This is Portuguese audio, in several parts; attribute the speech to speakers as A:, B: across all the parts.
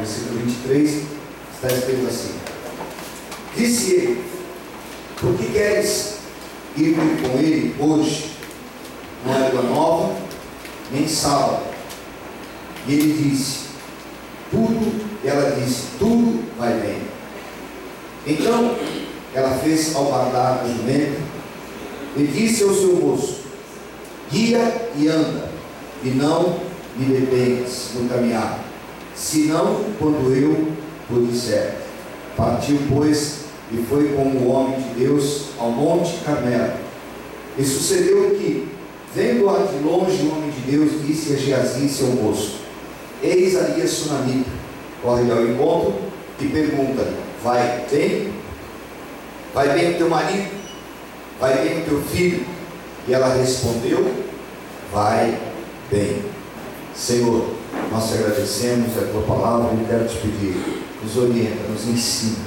A: versículo 23, está escrito assim: Disse ele, por que queres ir com ele hoje? Não é lua nova, nem sábado. E ele disse, tudo, ela disse, tudo vai bem. Então, ela fez albardar a jumenta e disse ao seu moço, guia e anda, e não me detenhas no caminhar, senão quando eu o disser. Partiu, pois, e foi com o homem de Deus ao monte Carmelo. E sucedeu que, vendo-a de longe o homem de Deus, disse a Geazi, seu moço, Eis ali a sunamita, corre ao encontro e pergunta vai bem? Vai bem o teu marido? Vai bem o teu filho? E ela respondeu, vai bem. Senhor, nós te agradecemos a tua palavra e quero te pedir, nos orienta, nos ensina,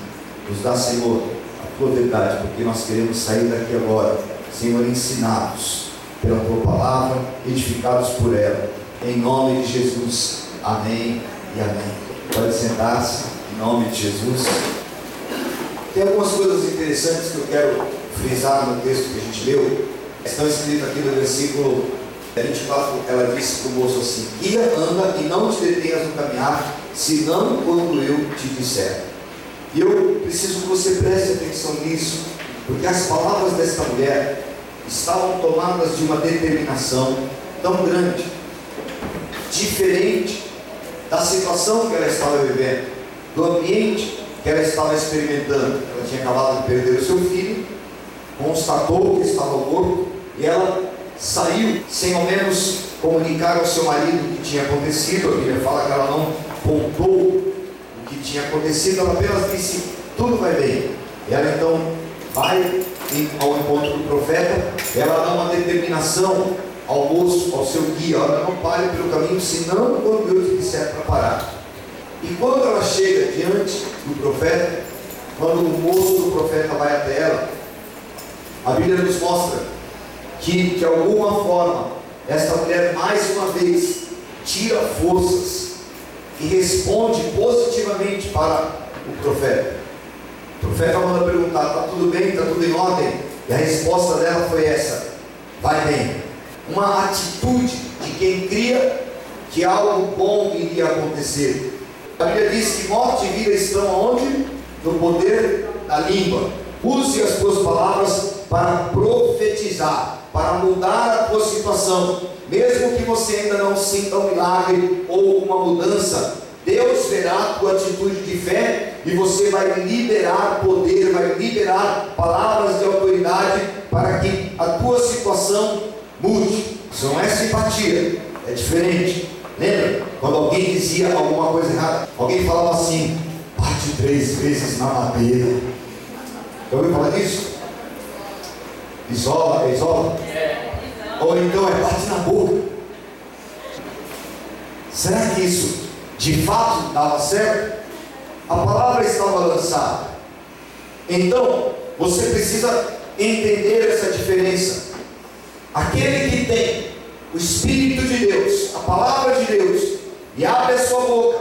A: nos dá, Senhor, a tua verdade, porque nós queremos sair daqui agora, Senhor, ensinados pela tua palavra, edificados por ela. Em nome de Jesus. Amém e amém. Pode sentar-se, em nome de Jesus. Tem algumas coisas interessantes que eu quero frisar no texto que a gente leu. Estão escritas aqui no versículo 24, ela disse para o moço assim: Guia, anda e não te detenhas no caminhar, senão quando eu te disser. E eu preciso que você preste atenção nisso, porque as palavras desta mulher estavam tomadas de uma determinação tão grande, diferente da situação que ela estava vivendo, do ambiente que ela estava experimentando. Ela tinha acabado de perder o seu filho, constatou que estava morto e ela saiu sem ao menos comunicar ao seu marido o que tinha acontecido. A Bíblia fala que ela não contou o que tinha acontecido, ela apenas disse: tudo vai bem. Ela então vai ao encontro do profeta, ela dá uma determinação ao moço, ao seu guia: olha, não pare pelo caminho, senão quando Deus te disser para parar. E quando ela chega diante do profeta, quando o moço do profeta vai até ela, a Bíblia nos mostra que, de alguma forma, esta mulher mais uma vez tira forças e responde positivamente para o profeta. O profeta manda perguntar: está tudo bem? Está tudo em ordem? E a resposta dela foi essa: vai bem. Uma atitude de quem cria que algo bom iria acontecer. A Bíblia diz que morte e vida estão aonde? No poder da língua. Use as tuas palavras para profetizar, para mudar a tua situação. Mesmo que você ainda não sinta um milagre ou uma mudança, Deus verá a tua atitude de fé e você vai liberar poder, vai liberar palavras de autoridade para que a tua situação mude. Isso não é simpatia, é diferente. Lembra? Quando alguém dizia alguma coisa errada, alguém falava assim: bate três vezes na madeira. Já ouviu falar disso? Isola, é isola? Ou então é bate na boca. Será que isso de fato dava certo? A palavra estava lançada. Então, você precisa entender essa diferença. Aquele que tem o Espírito de Deus, a palavra de Deus, e abre a sua boca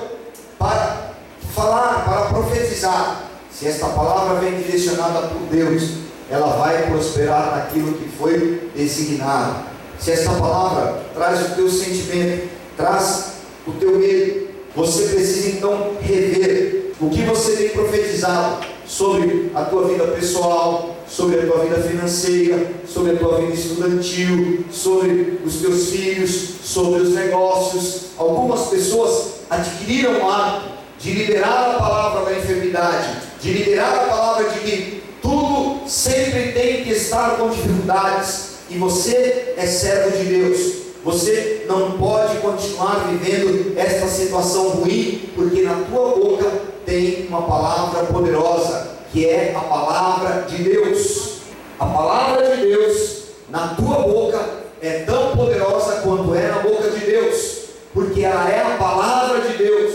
A: para falar, para profetizar, se esta palavra vem direcionada por Deus, ela vai prosperar naquilo que foi designado. Se esta palavra traz o teu sentimento, traz o teu medo, você precisa então rever o que você tem profetizado sobre a tua vida pessoal, sobre a tua vida financeira, sobre a tua vida estudantil, sobre os teus filhos, sobre os negócios. Algumas pessoas adquiriram o hábito de liberar a palavra da enfermidade, de liberar a palavra de que tudo sempre tem que estar com dificuldades e você é servo de Deus. Você não pode continuar vivendo esta situação ruim, porque na tua boca tem uma palavra poderosa, que é a palavra de Deus. A palavra de Deus na tua boca é tão poderosa quanto é na boca de Deus, porque ela é a palavra de Deus.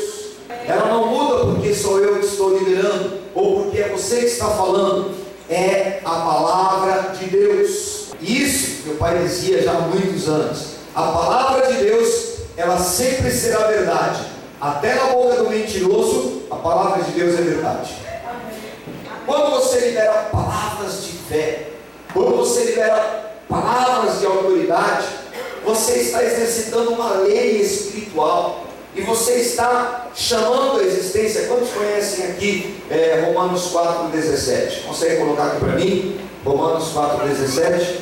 A: Ela não muda porque sou eu que estou liberando, ou porque é você que está falando. É a palavra de Deus. Isso meu pai dizia já há muitos anos. A palavra de Deus, ela sempre será verdade. Até na boca do mentiroso, a palavra de Deus é verdade. Quando você libera palavras de fé, quando você libera palavras de autoridade, você está exercitando uma lei espiritual e você está chamando a existência. Quantos conhecem aqui é, Romanos 4,17? Consegue colocar aqui para mim? Romanos 4,17?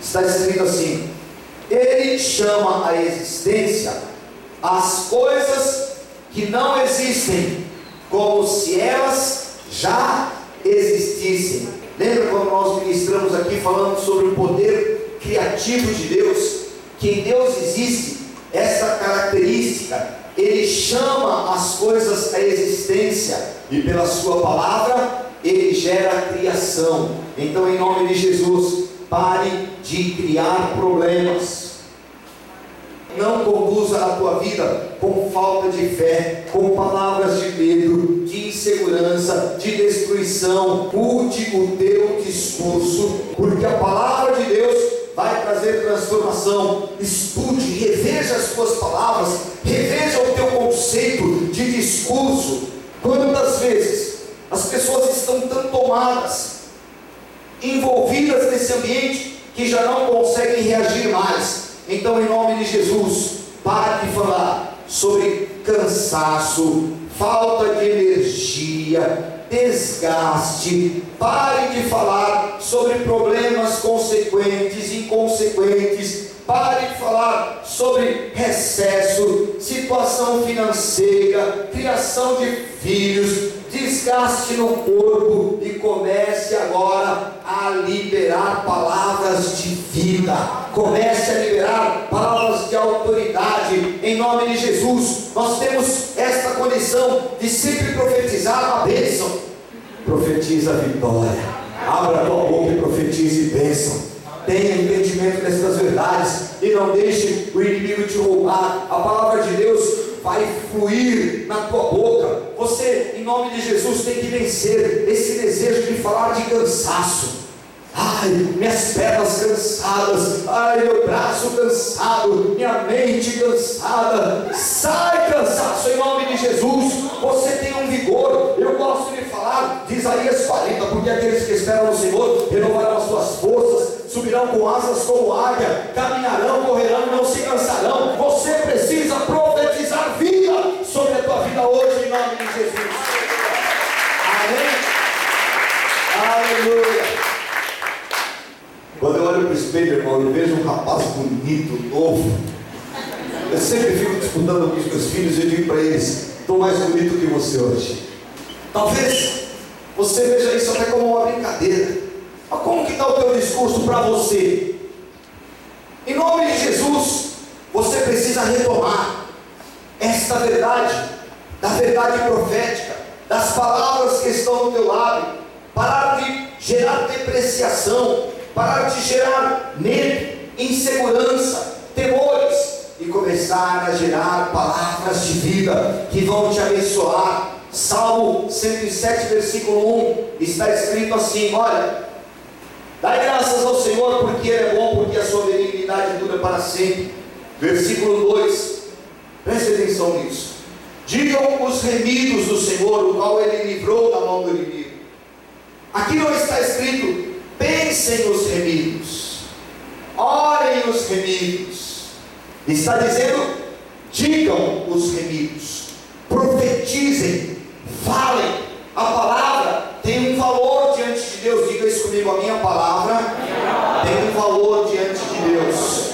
A: Está escrito assim: Ele chama a existência as coisas que não existem, como se elas já existissem. Lembra quando nós ministramos aqui falando sobre o poder criativo de Deus? Que em Deus existe essa característica, Ele chama as coisas à existência e pela Sua palavra Ele gera a criação. Então, em nome de Jesus, pare de criar problemas não conduza a tua vida com falta de fé, com palavras de medo, de insegurança, de destruição. Mude o teu discurso, porque a palavra trazer transformação. Estude, reveja as tuas palavras, reveja o teu conceito de discurso. Quantas vezes as pessoas estão tão tomadas, envolvidas nesse ambiente, que já não conseguem reagir mais então, em nome de Jesus, pare de falar sobre cansaço, falta de energia, desgaste. Pare de falar sobre problemas consequentes, inconsequentes. Pare de falar sobre recesso, situação financeira, criação de filhos, desgaste no corpo e comece agora a liberar palavras de vida. Comece a liberar palavras de autoridade em nome de Jesus. Nós temos esta condição de sempre profetizar a bênção. Profetiza a vitória. Abra a tua boca e profetize bênção. Tenha entendimento dessas verdades e não deixe o inimigo te roubar. A palavra de Deus vai fluir na tua boca. Você, em nome de Jesus, tem que vencer esse desejo de falar de cansaço. Ai, minhas pernas cansadas, ai, meu braço cansado, minha mente cansada. Sai, cansaço, em nome de Jesus. Você tem um vigor. Eu gosto de falar de Isaías 40, porque aqueles que esperam no Senhor renovarão as suas forças, subirão com asas como águia, caminharão, correrão e não se cansarão. Você precisa profetizar vida sobre a tua vida hoje, em nome de Jesus. Amém? Aleluia. Olho para o espelho, irmão, eu vejo um rapaz bonito, novo. Eu sempre fico disputando com os meus filhos e eu digo para eles: estou mais bonito que você hoje. Talvez você veja isso até como uma brincadeira. Mas como que está o teu discurso para você? Em nome de Jesus, você precisa retomar esta verdade, da verdade profética, das palavras que estão no teu lábio, parar de gerar depreciação, parar de gerar medo, insegurança, temores e começar a gerar palavras de vida que vão te abençoar. Salmo 107, versículo 1 está escrito assim: Olha, dai graças ao Senhor porque Ele é bom, porque a sua benignidade dura para sempre. Versículo 2, preste atenção nisso. Digam os remidos do Senhor, o qual Ele livrou da mão do inimigo. Aqui não está escrito pensem os remidos, orem os remidos. Está dizendo, digam os remidos, profetizem, falem. A palavra tem um valor diante de Deus. Diga isso comigo, a minha palavra tem um valor diante de Deus.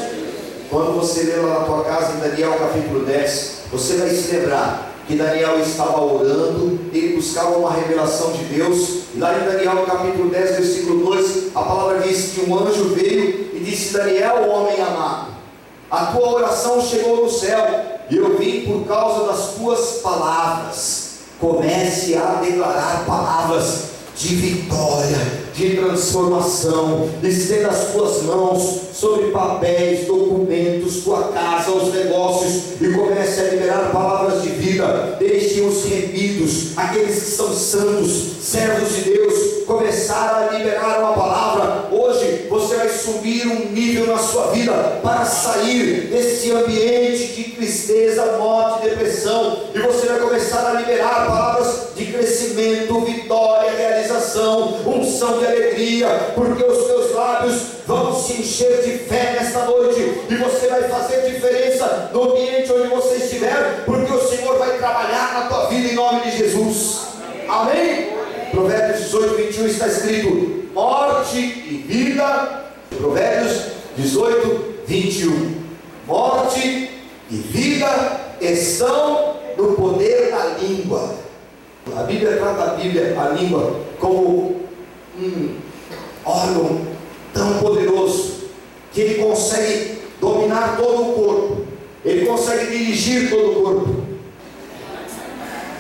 A: Quando você lê lá na tua casa em Daniel capítulo 10, você vai se lembrar que Daniel estava orando, ele buscava uma revelação de Deus. E lá em Daniel capítulo 10, versículo 2, a palavra diz que um anjo veio e disse: Daniel, homem amado, a tua oração chegou no céu, e eu vim por causa das tuas palavras. Comece a declarar palavras de vitória, de transformação. Estenda as tuas mãos sobre papéis, documentos, tua casa, os negócios e comece a liberar palavras de vida. Deixe os remidos, aqueles que são santos, servos de Deus, começar a liberar uma palavra. Subir um nível na sua vida para sair desse ambiente de tristeza, morte, depressão, e você vai começar a liberar palavras de crescimento, vitória, realização, unção de alegria, porque os teus lábios vão se encher de fé nesta noite, e você vai fazer diferença no ambiente onde você estiver, porque o Senhor vai trabalhar na tua vida em nome de Jesus. Amém? Provérbios 18, 21 está escrito: morte e vida. Provérbios 18, 21. Morte e vida estão no poder da língua. A Bíblia trata a Bíblia, a língua, como um órgão tão poderoso que ele consegue dominar todo o corpo, ele consegue dirigir todo o corpo.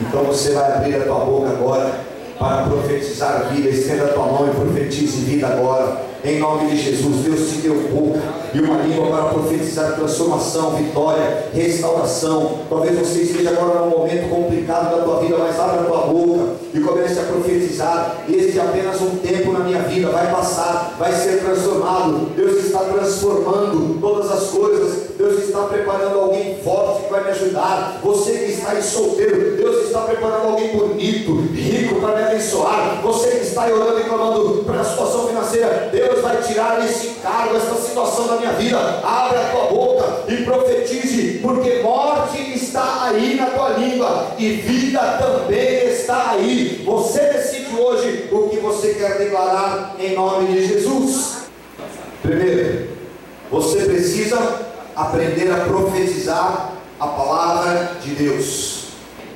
A: Então você vai abrir a tua boca agora para profetizar vida. Estenda a tua mão e profetize vida agora. Em nome de Jesus, Deus te deu boca e uma língua para profetizar transformação, vitória, restauração. Talvez você esteja agora num momento complicado da tua vida, mas abra a tua boca e comece a profetizar. Este é apenas um tempo na minha vida, vai passar, vai ser transformado. Deus está transformando todas as coisas. Está preparando alguém forte que vai me ajudar. Você que está aí solteiro, Deus está preparando alguém bonito, rico para me abençoar. Você que está orando e clamando para a situação financeira, Deus vai tirar esse encargo, essa situação da minha vida. Abre a tua boca e profetize, porque morte está aí na tua língua e vida também está aí. Você decide hoje o que você quer declarar em nome de Jesus. Primeiro, aprender a profetizar a palavra de Deus.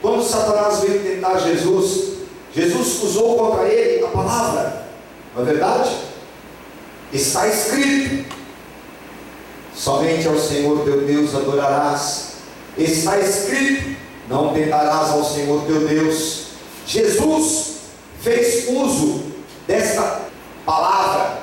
A: Quando Satanás veio tentar Jesus, Jesus usou contra ele a palavra, não é verdade? Está escrito: somente ao Senhor teu Deus adorarás. Está escrito: não tentarás ao Senhor teu Deus. Jesus fez uso desta palavra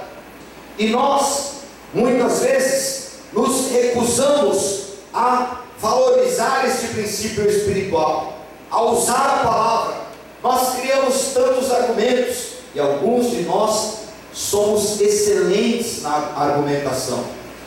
A: e nós, muitas vezes, nos recusamos a valorizar este princípio espiritual, a usar a palavra. Nós criamos tantos argumentos e alguns de nós somos excelentes na argumentação,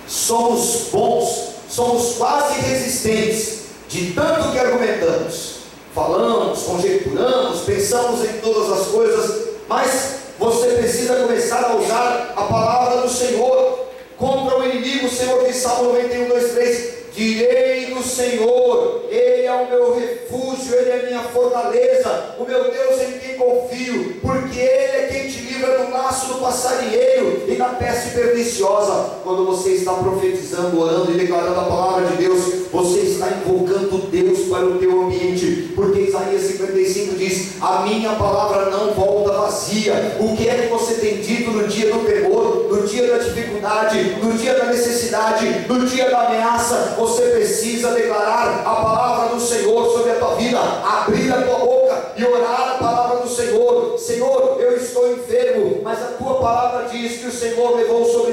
A: somos bons, somos quase resistentes de tanto que argumentamos. Falamos, conjecturamos, pensamos em todas as coisas, mas você precisa começar a usar a palavra do Senhor contra o inimigo. Senhor diz, Salmo 91, 2, 3: Direi do Senhor, Ele é o meu refúgio, Ele é a minha fortaleza, o meu Deus em quem confio, porque Ele é quem te livra do laço do passarinheiro e da peste perniciosa. Quando você está profetizando, orando e declarando a palavra de Deus, você está invocando Deus para o teu ambiente, porque Isaías 55 diz: A minha palavra não volta vazia. O que é que você tem dito no dia do temor, no dia da dificuldade, no dia da necessidade, no dia da ameaça? Você precisa declarar a palavra do Senhor sobre a tua vida, abrir a tua boca e orar a palavra do Senhor. Senhor, eu estou enfermo, mas a tua palavra diz que o Senhor levou sobre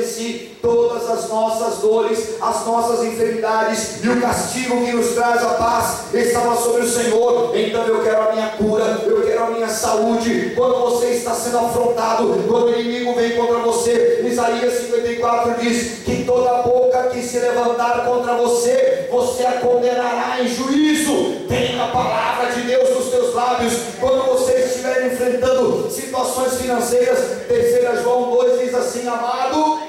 A: as nossas dores, as nossas enfermidades e o castigo que nos traz a paz estava sobre o Senhor. Então eu quero a minha cura, eu quero a minha saúde. Quando você está sendo afrontado, quando o inimigo vem contra você, Isaías 54 diz que toda boca que se levantar contra você, você a condenará em juízo. Tenha a palavra de Deus nos teus lábios. Quando você estiver enfrentando situações financeiras, 3 João 2 diz assim, amado,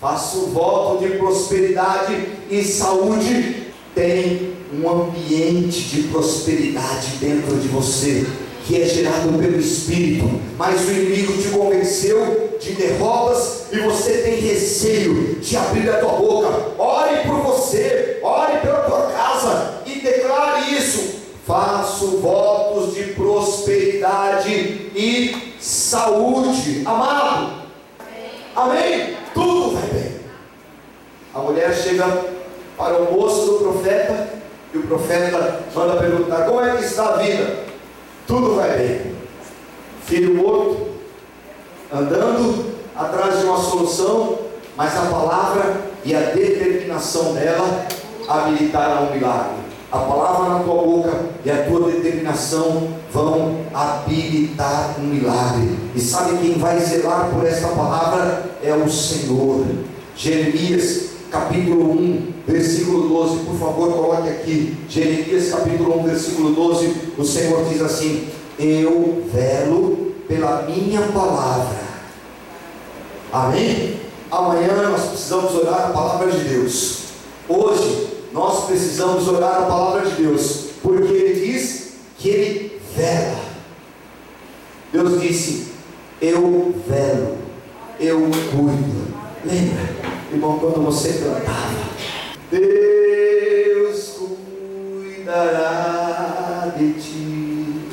A: faço voto de prosperidade e saúde. Tem um ambiente de prosperidade dentro de você que é gerado pelo Espírito, mas o inimigo te convenceu de derrotas e você tem receio de abrir a tua boca. Ore por você, ore pela tua casa e declare isso. Faço votos de prosperidade e saúde. Amado, amém? Tudo vai bem. A mulher chega para o moço do profeta e o profeta manda perguntar: Como é que está a vida? tudo vai bem. Filho morto, andando atrás de uma solução, mas a palavra e a determinação dela habilitará um milagre. A palavra na tua boca e a tua determinação vão habilitar um milagre. E sabe quem vai zelar por esta palavra? É o Senhor. Jeremias capítulo 1, versículo 12, por favor, coloque aqui. Jeremias capítulo 1, versículo 12. O Senhor diz assim: Eu velo pela minha palavra. Amém? Amanhã nós precisamos orar a palavra de Deus. Hoje nós precisamos orar a palavra de Deus, porque Ele diz que Ele vela. Deus disse: Eu velo, eu cuido. Lembra, irmão, quando você cantava: Deus cuidará de ti.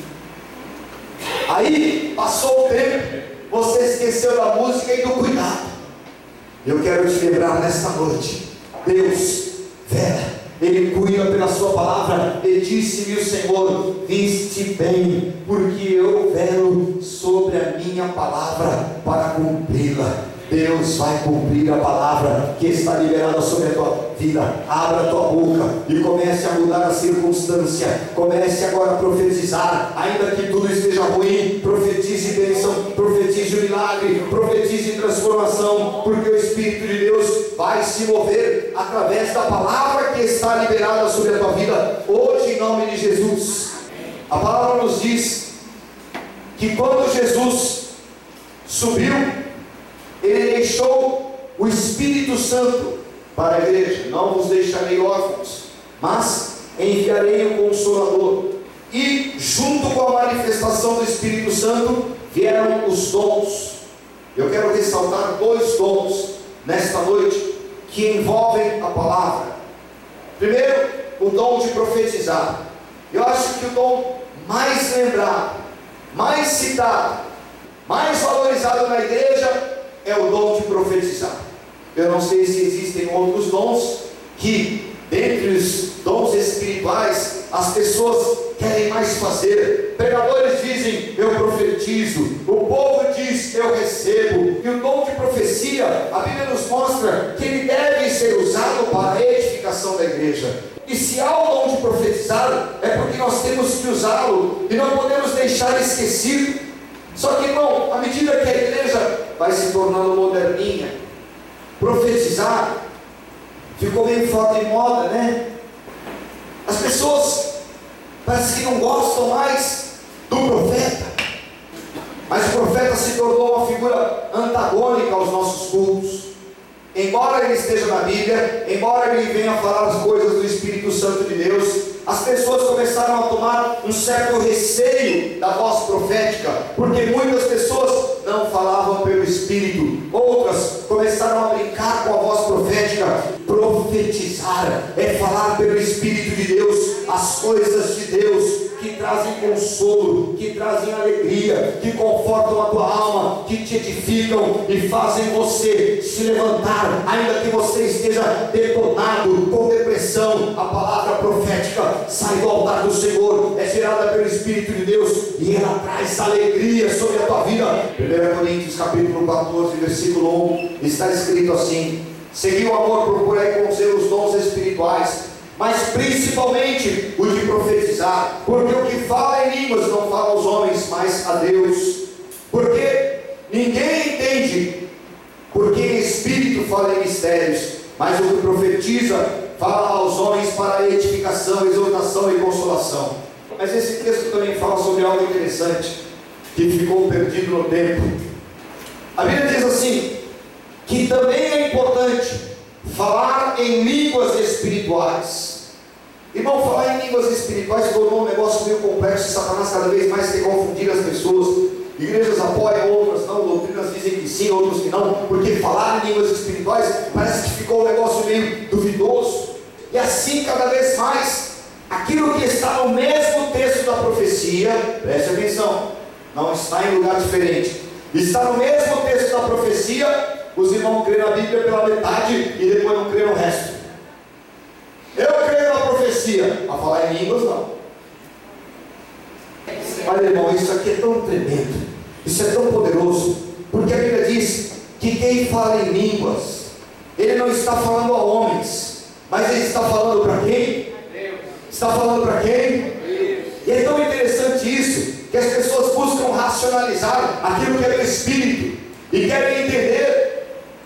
A: Aí passou o tempo, você esqueceu da música e do cuidado. Eu quero te lembrar nesta noite: Deus vela. Ele cuida pela sua palavra, e disse-me o Senhor: Viste bem, porque eu velo sobre a minha palavra para cumpri-la. Deus vai cumprir a palavra que está liberada sobre a tua vida. Abra a tua boca e comece a mudar a circunstância. Comece agora a profetizar, ainda que tudo esteja ruim. Profetize bênção, profetize o milagre, profetize transformação, porque o Espírito de Deus vai se mover através da palavra que está liberada sobre a tua vida hoje, em nome de Jesus. A palavra nos diz que quando Jesus subiu ele deixou o Espírito Santo para a igreja. Não vos deixarei órfãos, mas enviarei o Consolador. E junto com a manifestação do Espírito Santo vieram os dons. Eu quero ressaltar dois dons nesta noite que envolvem a palavra. Primeiro, o dom de profetizar. Eu acho que o dom mais lembrado, mais citado, mais valorizado na igreja é o dom de profetizar. Eu não sei se existem outros dons que, dentre os dons espirituais, as pessoas querem mais fazer. Pregadores dizem, eu profetizo. O povo diz, eu recebo. E o dom de profecia, a Bíblia nos mostra que ele deve ser usado para a edificação da igreja. E se há o dom de profetizar, é porque nós temos que usá-lo e não podemos deixar esquecido. Só que, irmão, à medida que a igreja vai se tornando moderninha, profetizar ficou meio fora de moda, né? As pessoas parece que não gostam mais do profeta, mas o profeta se tornou uma figura antagônica aos nossos cultos. Embora ele esteja na Bíblia, embora ele venha falar as coisas do Espírito Santo de Deus, as pessoas começaram a tomar um certo receio da voz profética, porque muitas pessoas não falavam pelo Espírito, outras começaram a brincar com a voz profética. Profetizar é falar pelo Espírito de Deus as coisas de Deus trazem consolo, que trazem alegria, que confortam a tua alma, que te edificam e fazem você se levantar, ainda que você esteja detonado, com depressão. A palavra profética sai do altar do Senhor, é gerada pelo Espírito de Deus e ela traz alegria sobre a tua vida. 1 Coríntios capítulo 14, versículo 1, está escrito assim: Segui o amor, procurei com os dons espirituais mas principalmente o de profetizar, porque o que fala em línguas não fala aos homens, mas a Deus, porque ninguém entende, porque em espírito fala em mistérios, mas o que profetiza fala aos homens para edificação, exortação e consolação. Mas esse texto também fala sobre algo interessante que ficou perdido no tempo. A Bíblia diz assim: que também é importante falar em línguas espirituais. Irmão, falar em línguas espirituais tornou um negócio meio complexo. Satanás cada vez mais quer confundir as pessoas. Igrejas apoiam, outras não. Doutrinas dizem que sim, outros que não. Porque falar em línguas espirituais parece que ficou um negócio meio duvidoso. E assim, cada vez mais, aquilo que está no mesmo texto da profecia, preste atenção, não está em lugar diferente. Está no mesmo texto da profecia, os irmãos creem na Bíblia pela metade e depois não creem no resto. Eu creio na profecia, a falar em línguas não. Olha, irmão, isso aqui é tão tremendo, isso é tão poderoso, porque a Bíblia diz que quem fala em línguas, ele não está falando a homens, mas ele está falando para quem? Está falando para quem? E é tão interessante isso, que as pessoas buscam racionalizar aquilo que é do Espírito e querem entender.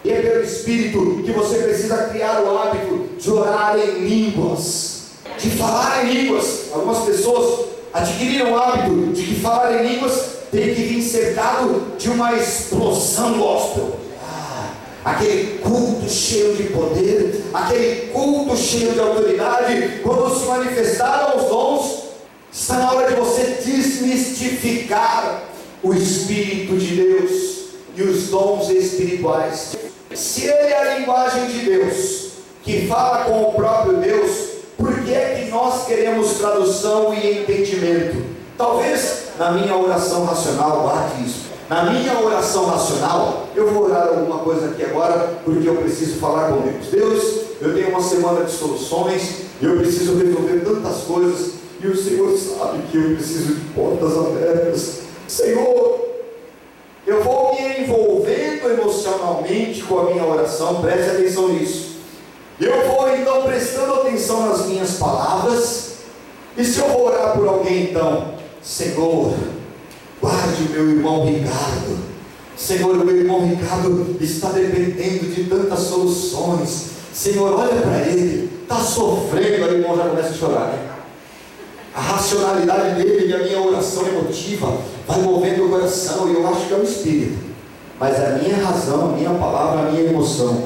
A: E é pelo Espírito que você precisa criar o hábito de orar em línguas, de falar em línguas. Algumas pessoas adquiriram o hábito de que falar em línguas tem que vir cercado de uma explosão gospel. Ah, aquele culto cheio de poder, aquele culto cheio de autoridade, quando se manifestaram os dons, está na hora de você desmistificar o Espírito de Deus e os dons espirituais. Se ele é a linguagem de Deus, que fala com o próprio Deus, por que é que nós queremos tradução e entendimento? Talvez na minha oração racional, guarde isso. Na minha oração racional, eu vou orar alguma coisa aqui agora, porque eu preciso falar com Deus. Deus, eu tenho uma semana de soluções, eu preciso resolver tantas coisas, e o Senhor sabe que eu preciso de portas abertas. Senhor, eu vou envolvendo emocionalmente com a minha oração, preste atenção nisso. Eu vou então prestando atenção nas minhas palavras, e se eu vou orar por alguém então, Senhor, guarde o meu irmão Ricardo. Senhor, o meu irmão Ricardo está dependendo de tantas soluções. Senhor, olha para ele, está sofrendo, o irmão já começa a chorar, né? A racionalidade dele e a minha oração emotiva vai movendo o coração, e eu acho que é o Espírito. Mas a minha razão, a minha palavra, a minha emoção.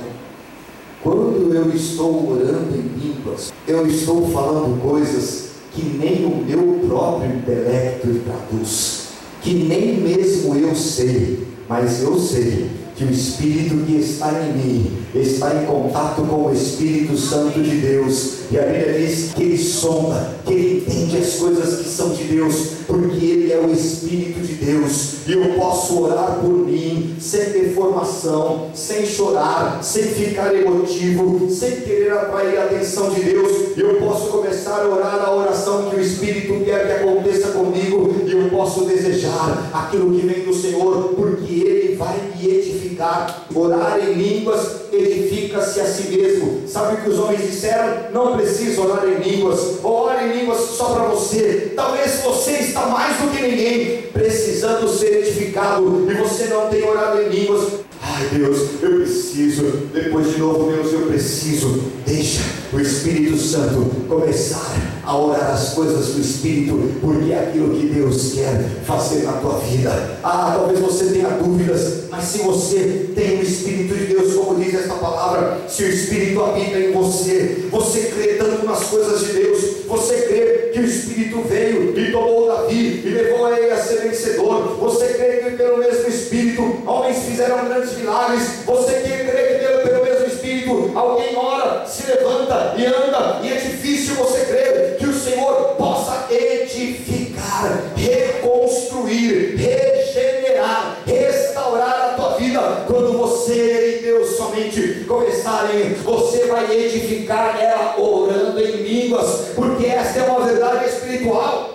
A: Quando eu estou orando em línguas, eu estou falando coisas que nem o meu próprio intelecto traduz, que nem mesmo eu sei, mas eu sei que o Espírito que está em mim está em contato com o Espírito Santo de Deus. E a Bíblia diz que ele sonda, que ele entende as coisas que são de Deus, porque ele é o Espírito de Deus. E eu posso orar por mim, sem ter formação, sem chorar, sem ficar emotivo, sem querer atrair a atenção de Deus. Eu posso começar a orar a oração que o Espírito quer que aconteça comigo. E eu posso desejar aquilo que vem do Senhor, porque Ele vai me edificar. Orar em línguas edifica-se a si mesmo. Sabe o que os homens disseram? Não precisa orar em línguas, ou orar em línguas só para você. Talvez você está mais do que ninguém precisando ser edificado e você não tem orado em línguas. Ai Deus, eu preciso, depois de novo, Deus, eu preciso. Deixa o Espírito Santo começar a orar as coisas do Espírito, porque é aquilo que Deus quer fazer na tua vida. Ah, talvez você tenha dúvidas, mas se você tem o Espírito de Deus, como diz esta palavra, se o Espírito habita em você, você crê tanto nas coisas de Deus, você crê que o Espírito veio e tomou Davi e levou a ele a ser vencedor, você crê que pelo mesmo Espírito homens fizeram grandes milagres, você crê que pelo, pelo mesmo Espírito alguém ora, se levanta e anda, e é difícil você crer que o Senhor possa edificar, reconstruir, regenerar, restaurar a tua vida quando você somente começarem, você vai edificar ela orando em línguas, porque esta é uma verdade espiritual.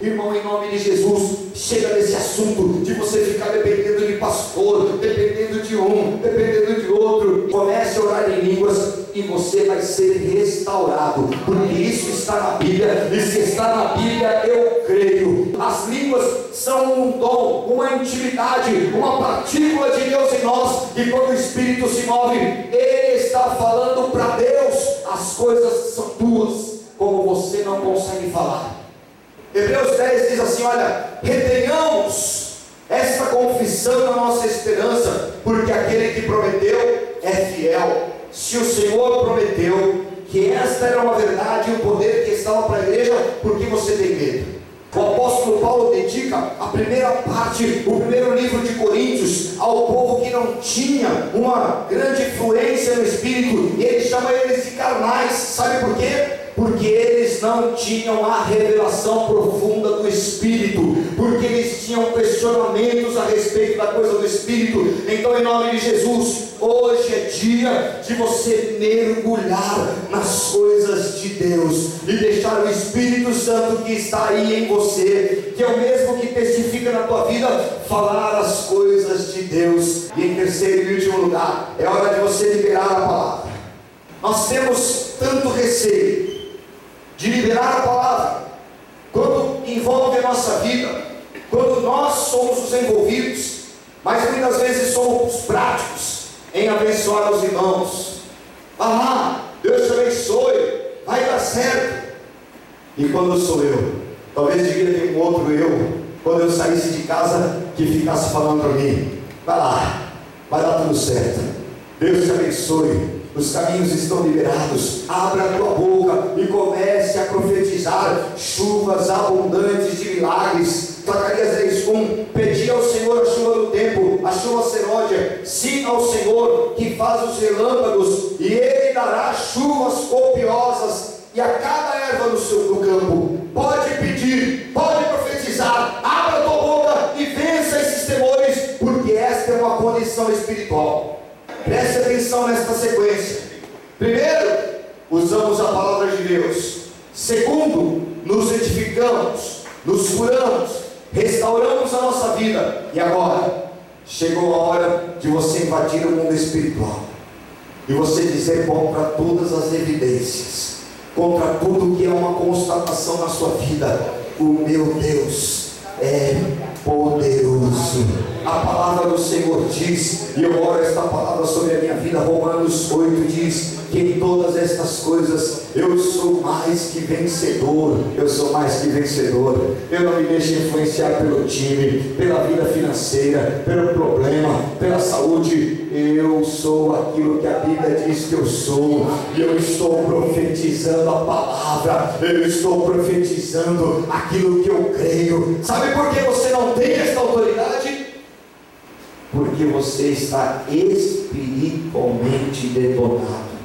A: Irmão, em nome de Jesus, chega nesse assunto de você ficar dependendo de pastor, dependendo de um, dependendo de outro. Comece a orar em línguas e você vai ser restaurado, porque isso está na Bíblia, e se está na Bíblia, eu creio. As línguas são um dom, uma intimidade, uma partícula de Deus em nós, e quando o Espírito se move, ele está falando para Deus, as coisas são tuas, como você não consegue falar. Hebreus 10 diz assim: Olha, retenhamos esta confissão na nossa esperança, porque aquele que prometeu é fiel. Se o Senhor prometeu que esta era uma verdade e um poder que estava para a igreja, por que você tem medo? O apóstolo Paulo dedica a primeira parte, o primeiro livro de Coríntios, ao povo que não tinha uma grande influência no Espírito, e ele chama eles de carnais, sabe por quê? Porque eles não tinham a revelação profunda do Espírito, porque eles tinham questionamentos a respeito da coisa do Espírito. Então, em nome de Jesus, hoje é dia de você mergulhar nas coisas de Deus e deixar o Espírito Santo que está aí em você, que é o mesmo que testifica na tua vida, falar as coisas de Deus. E em terceiro e último lugar, é hora de você liberar a palavra. Nós temos tanto receio de liberar a palavra, quando envolve a nossa vida, quando nós somos os envolvidos, mas muitas vezes somos práticos em abençoar os irmãos. Ah, Deus te abençoe, vai dar certo. E quando sou eu, talvez devia ter um outro eu, quando eu saísse de casa, que ficasse falando para mim: vai lá, vai dar tudo certo. Deus te abençoe. Os caminhos estão liberados. Abra a tua boca e comece a profetizar chuvas abundantes de milagres. Zacarias 10:1 Pedi ao Senhor a chuva do tempo, a chuva seródia. Siga ao Senhor que faz os relâmpagos e ele dará chuvas copiosas e a cada erva no seu no campo. Pode pedir, pode profetizar. Abra a tua boca e vença esses temores, porque esta é uma condição espiritual. Preste atenção nesta sequência. Primeiro, usamos a palavra de Deus. Segundo, nos edificamos, nos curamos, restauramos a nossa vida. E agora, chegou a hora de você invadir o mundo espiritual. E você dizer contra todas as evidências, contra tudo que é uma constatação na sua vida: o meu Deus é poderoso. A palavra do Senhor diz, e eu oro esta palavra sobre a minha vida, Romanos 8 diz que em todas estas coisas eu sou mais que vencedor, eu sou mais que vencedor. Eu não me deixo influenciar pelo time, pela vida financeira, pelo problema, pela saúde. Eu sou aquilo que a Bíblia diz que eu sou. Eu estou profetizando a palavra. Eu estou profetizando aquilo que eu creio. Sabe por que você não tem esta autoridade? Porque você está espiritualmente detonado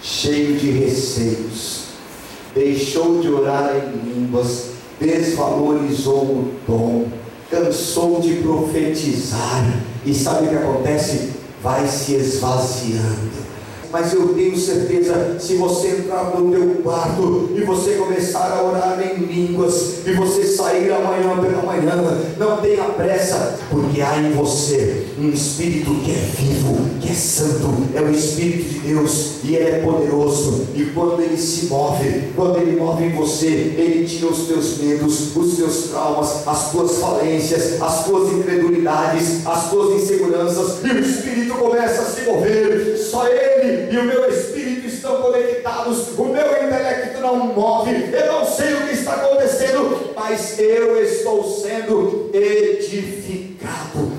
A: cheio de receios, deixou de orar em línguas, desvalorizou o dom, cansou de profetizar, e sabe o que acontece? Vai se esvaziando mas eu tenho certeza, se você entrar no teu quarto e você começar a orar em línguas, e você sair amanhã pela manhã, não tenha pressa, porque há em você um Espírito que é vivo, que é santo, é o Espírito de Deus, e ele é poderoso, e quando ele se move, quando ele move em você, ele tira os teus medos, os teus traumas, as tuas falências, as tuas incredulidades, as tuas inseguranças, e o Espírito começa a se mover, só ele e o meu espírito estão conectados, o meu intelecto não move, eu não sei o que está acontecendo, mas eu estou sendo edificado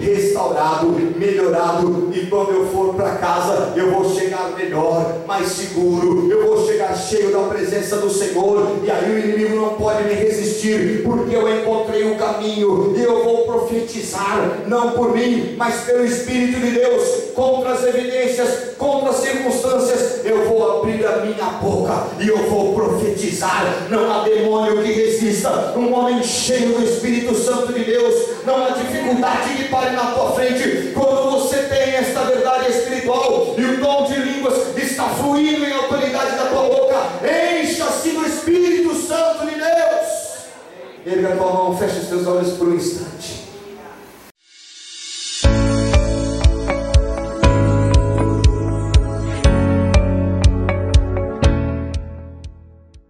A: restaurado, melhorado. E quando eu for para casa, eu vou chegar melhor, mais seguro. Eu vou chegar cheio da presença do Senhor. E aí o inimigo não pode me resistir, porque eu encontrei o caminho. E eu vou profetizar, não por mim, mas pelo Espírito de Deus, contra as evidências, contra as circunstâncias. Eu vou abrir a minha boca e eu vou profetizar. Não há demônio que resista. Um homem cheio do Espírito Santo de Deus, não há dificuldade que pare na tua frente quando você tem esta verdade espiritual e o dom de línguas está fluindo em autoridade da tua boca. Encha-se do Espírito Santo de Deus. Erga a tua mão, fecha os teus olhos por um instante.